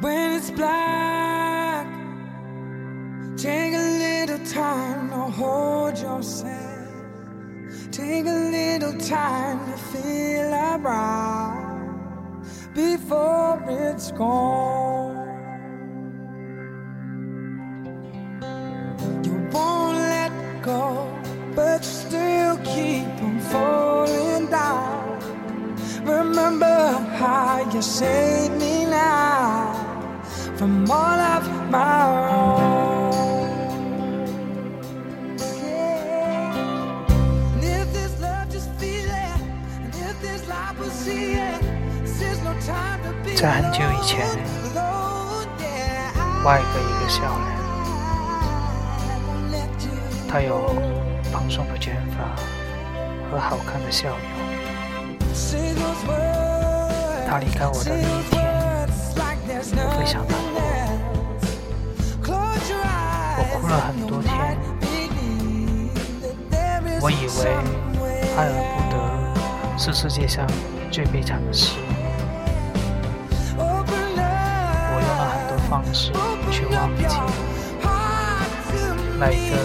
when it's black. Take a little time to hold yourself. Take a little time to feel around before it's gone. You won't let go, but you still keep on falling down. Remember how you saved me from all of my wrong. Yeah. And if this love just feel it, and if this life will see it, this is no time to be 在很久以前 alone. Yeah, 外国一个校园，I won't let you 他有蓬松的卷发和好看的笑.他离开我的那一天，我非常难了很多天。我以为爱而不得是世界上最悲惨的事。我用了很多方式去忘记那一个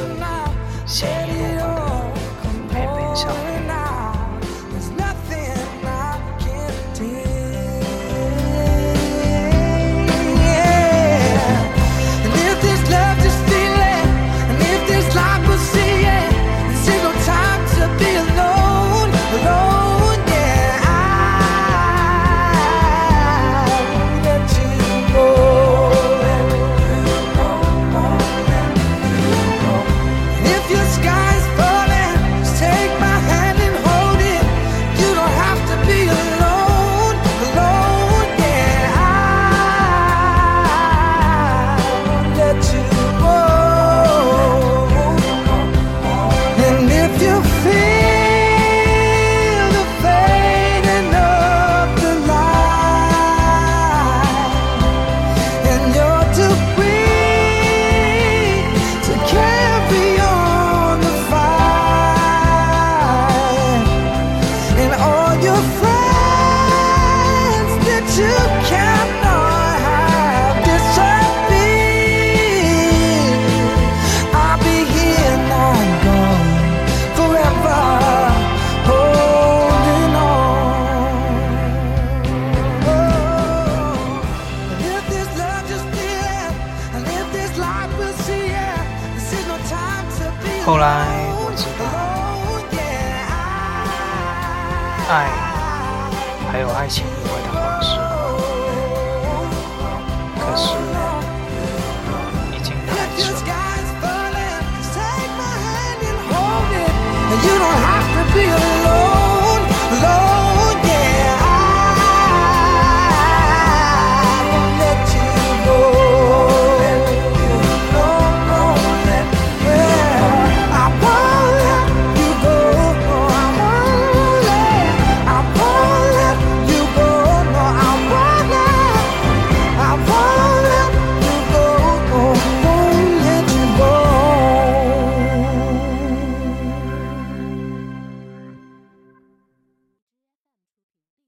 后来我知道，爱还有爱情以外的方式，可是已经太迟